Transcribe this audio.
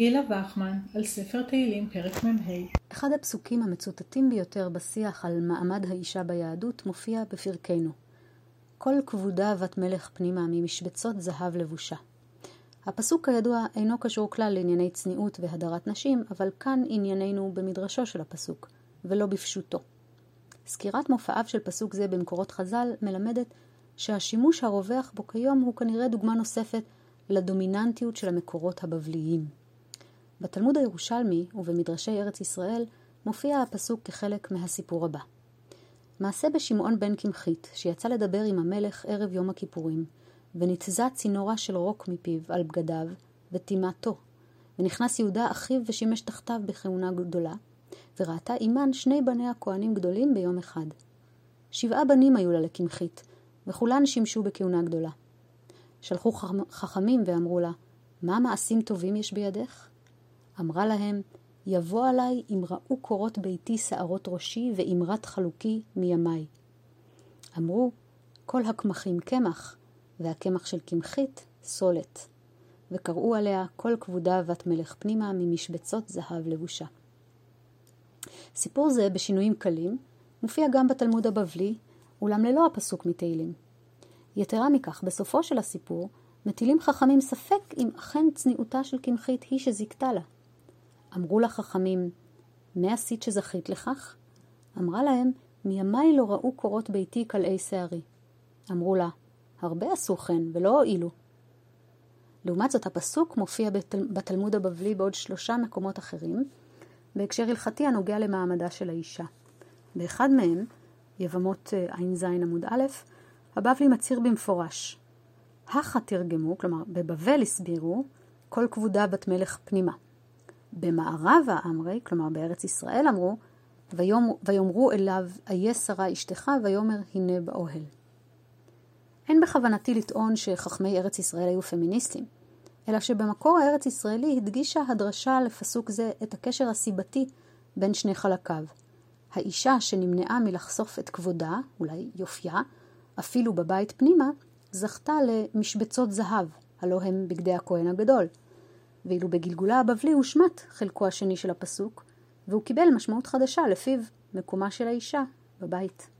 גילה וחמן, על ספר תהילים, פרק מ"ה. אחד הפסוקים המצוטטים ביותר בשיח על מעמד האישה ביהדות מופיע בפרקנו. כל כבודה בת מלך פנימה ממשבצות זהב לבושה. הפסוק כידוע אינו קשור כלל לענייני צניעות והדרת נשים, אבל כאן ענייננו במדרשו של הפסוק, ולא בפשוטו. סקירת מופעיו של פסוק זה במקורות חז"ל מלמדת שהשימוש הרווח בו כיום הוא כנראה דוגמה נוספת לדומיננטיות של המקורות הבבליים. בתלמוד הירושלמי ובמדרשי ארץ ישראל מופיע הפסוק כחלק מהסיפור הבא. מעשה בשמעון בן קמחית, שיצא לדבר עם המלך ערב יום הכיפורים, ונתזה צינורה של רוק מפיו על בגדיו, וטימאתו. ונכנס יהודה אחיו ושימש תחתיו בכהונה גדולה, וראתה עימן שני בני הכהנים גדולים ביום אחד. שבעה בנים היו לה לקמחית, וכולן שימשו בכהונה גדולה. שלחו חכמים ואמרו לה, מה מעשים טובים יש בידך? אמרה להם, יבוא עלי אם ראו קורות ביתי שערות ראשי ואמרת חלוקי מימי. אמרו, כל הקמחים קמח, והקמח של קמחית סולת. וקראו עליה כל כבודה בת מלך פנימה ממשבצות זהב לבושה. סיפור זה, בשינויים קלים, מופיע גם בתלמוד הבבלי, אולם ללא הפסוק מתהילים. יתרה מכך, בסופו של הסיפור, מטילים חכמים ספק אם אכן צניעותה של קמחית היא שזיכתה לה. אמרו לחכמים, מה עשית שזכית לכך? אמרה להם, מימי לא ראו קורות ביתי כלאי שערי. אמרו לה, הרבה עשו כן ולא הועילו. לעומת זאת, הפסוק מופיע בתל... בתלמוד הבבלי בעוד שלושה מקומות אחרים, בהקשר הלכתי הנוגע למעמדה של האישה. באחד מהם, יבמות אה, ע"ז עמוד א', הבבלי מצהיר במפורש, הכה תרגמו, כלומר בבבל הסבירו, כל כבודה בת מלך פנימה. במערב האמרי, כלומר בארץ ישראל, אמרו, ויאמרו אליו, איה שרה אשתך, ויאמר הנה באוהל. אין בכוונתי לטעון שחכמי ארץ ישראל היו פמיניסטים, אלא שבמקור הארץ ישראלי הדגישה הדרשה לפסוק זה את הקשר הסיבתי בין שני חלקיו. האישה שנמנעה מלחשוף את כבודה, אולי יופייה, אפילו בבית פנימה, זכתה למשבצות זהב, הלא הם בגדי הכהן הגדול. ואילו בגלגולה הבבלי הושמט חלקו השני של הפסוק, והוא קיבל משמעות חדשה לפיו מקומה של האישה בבית.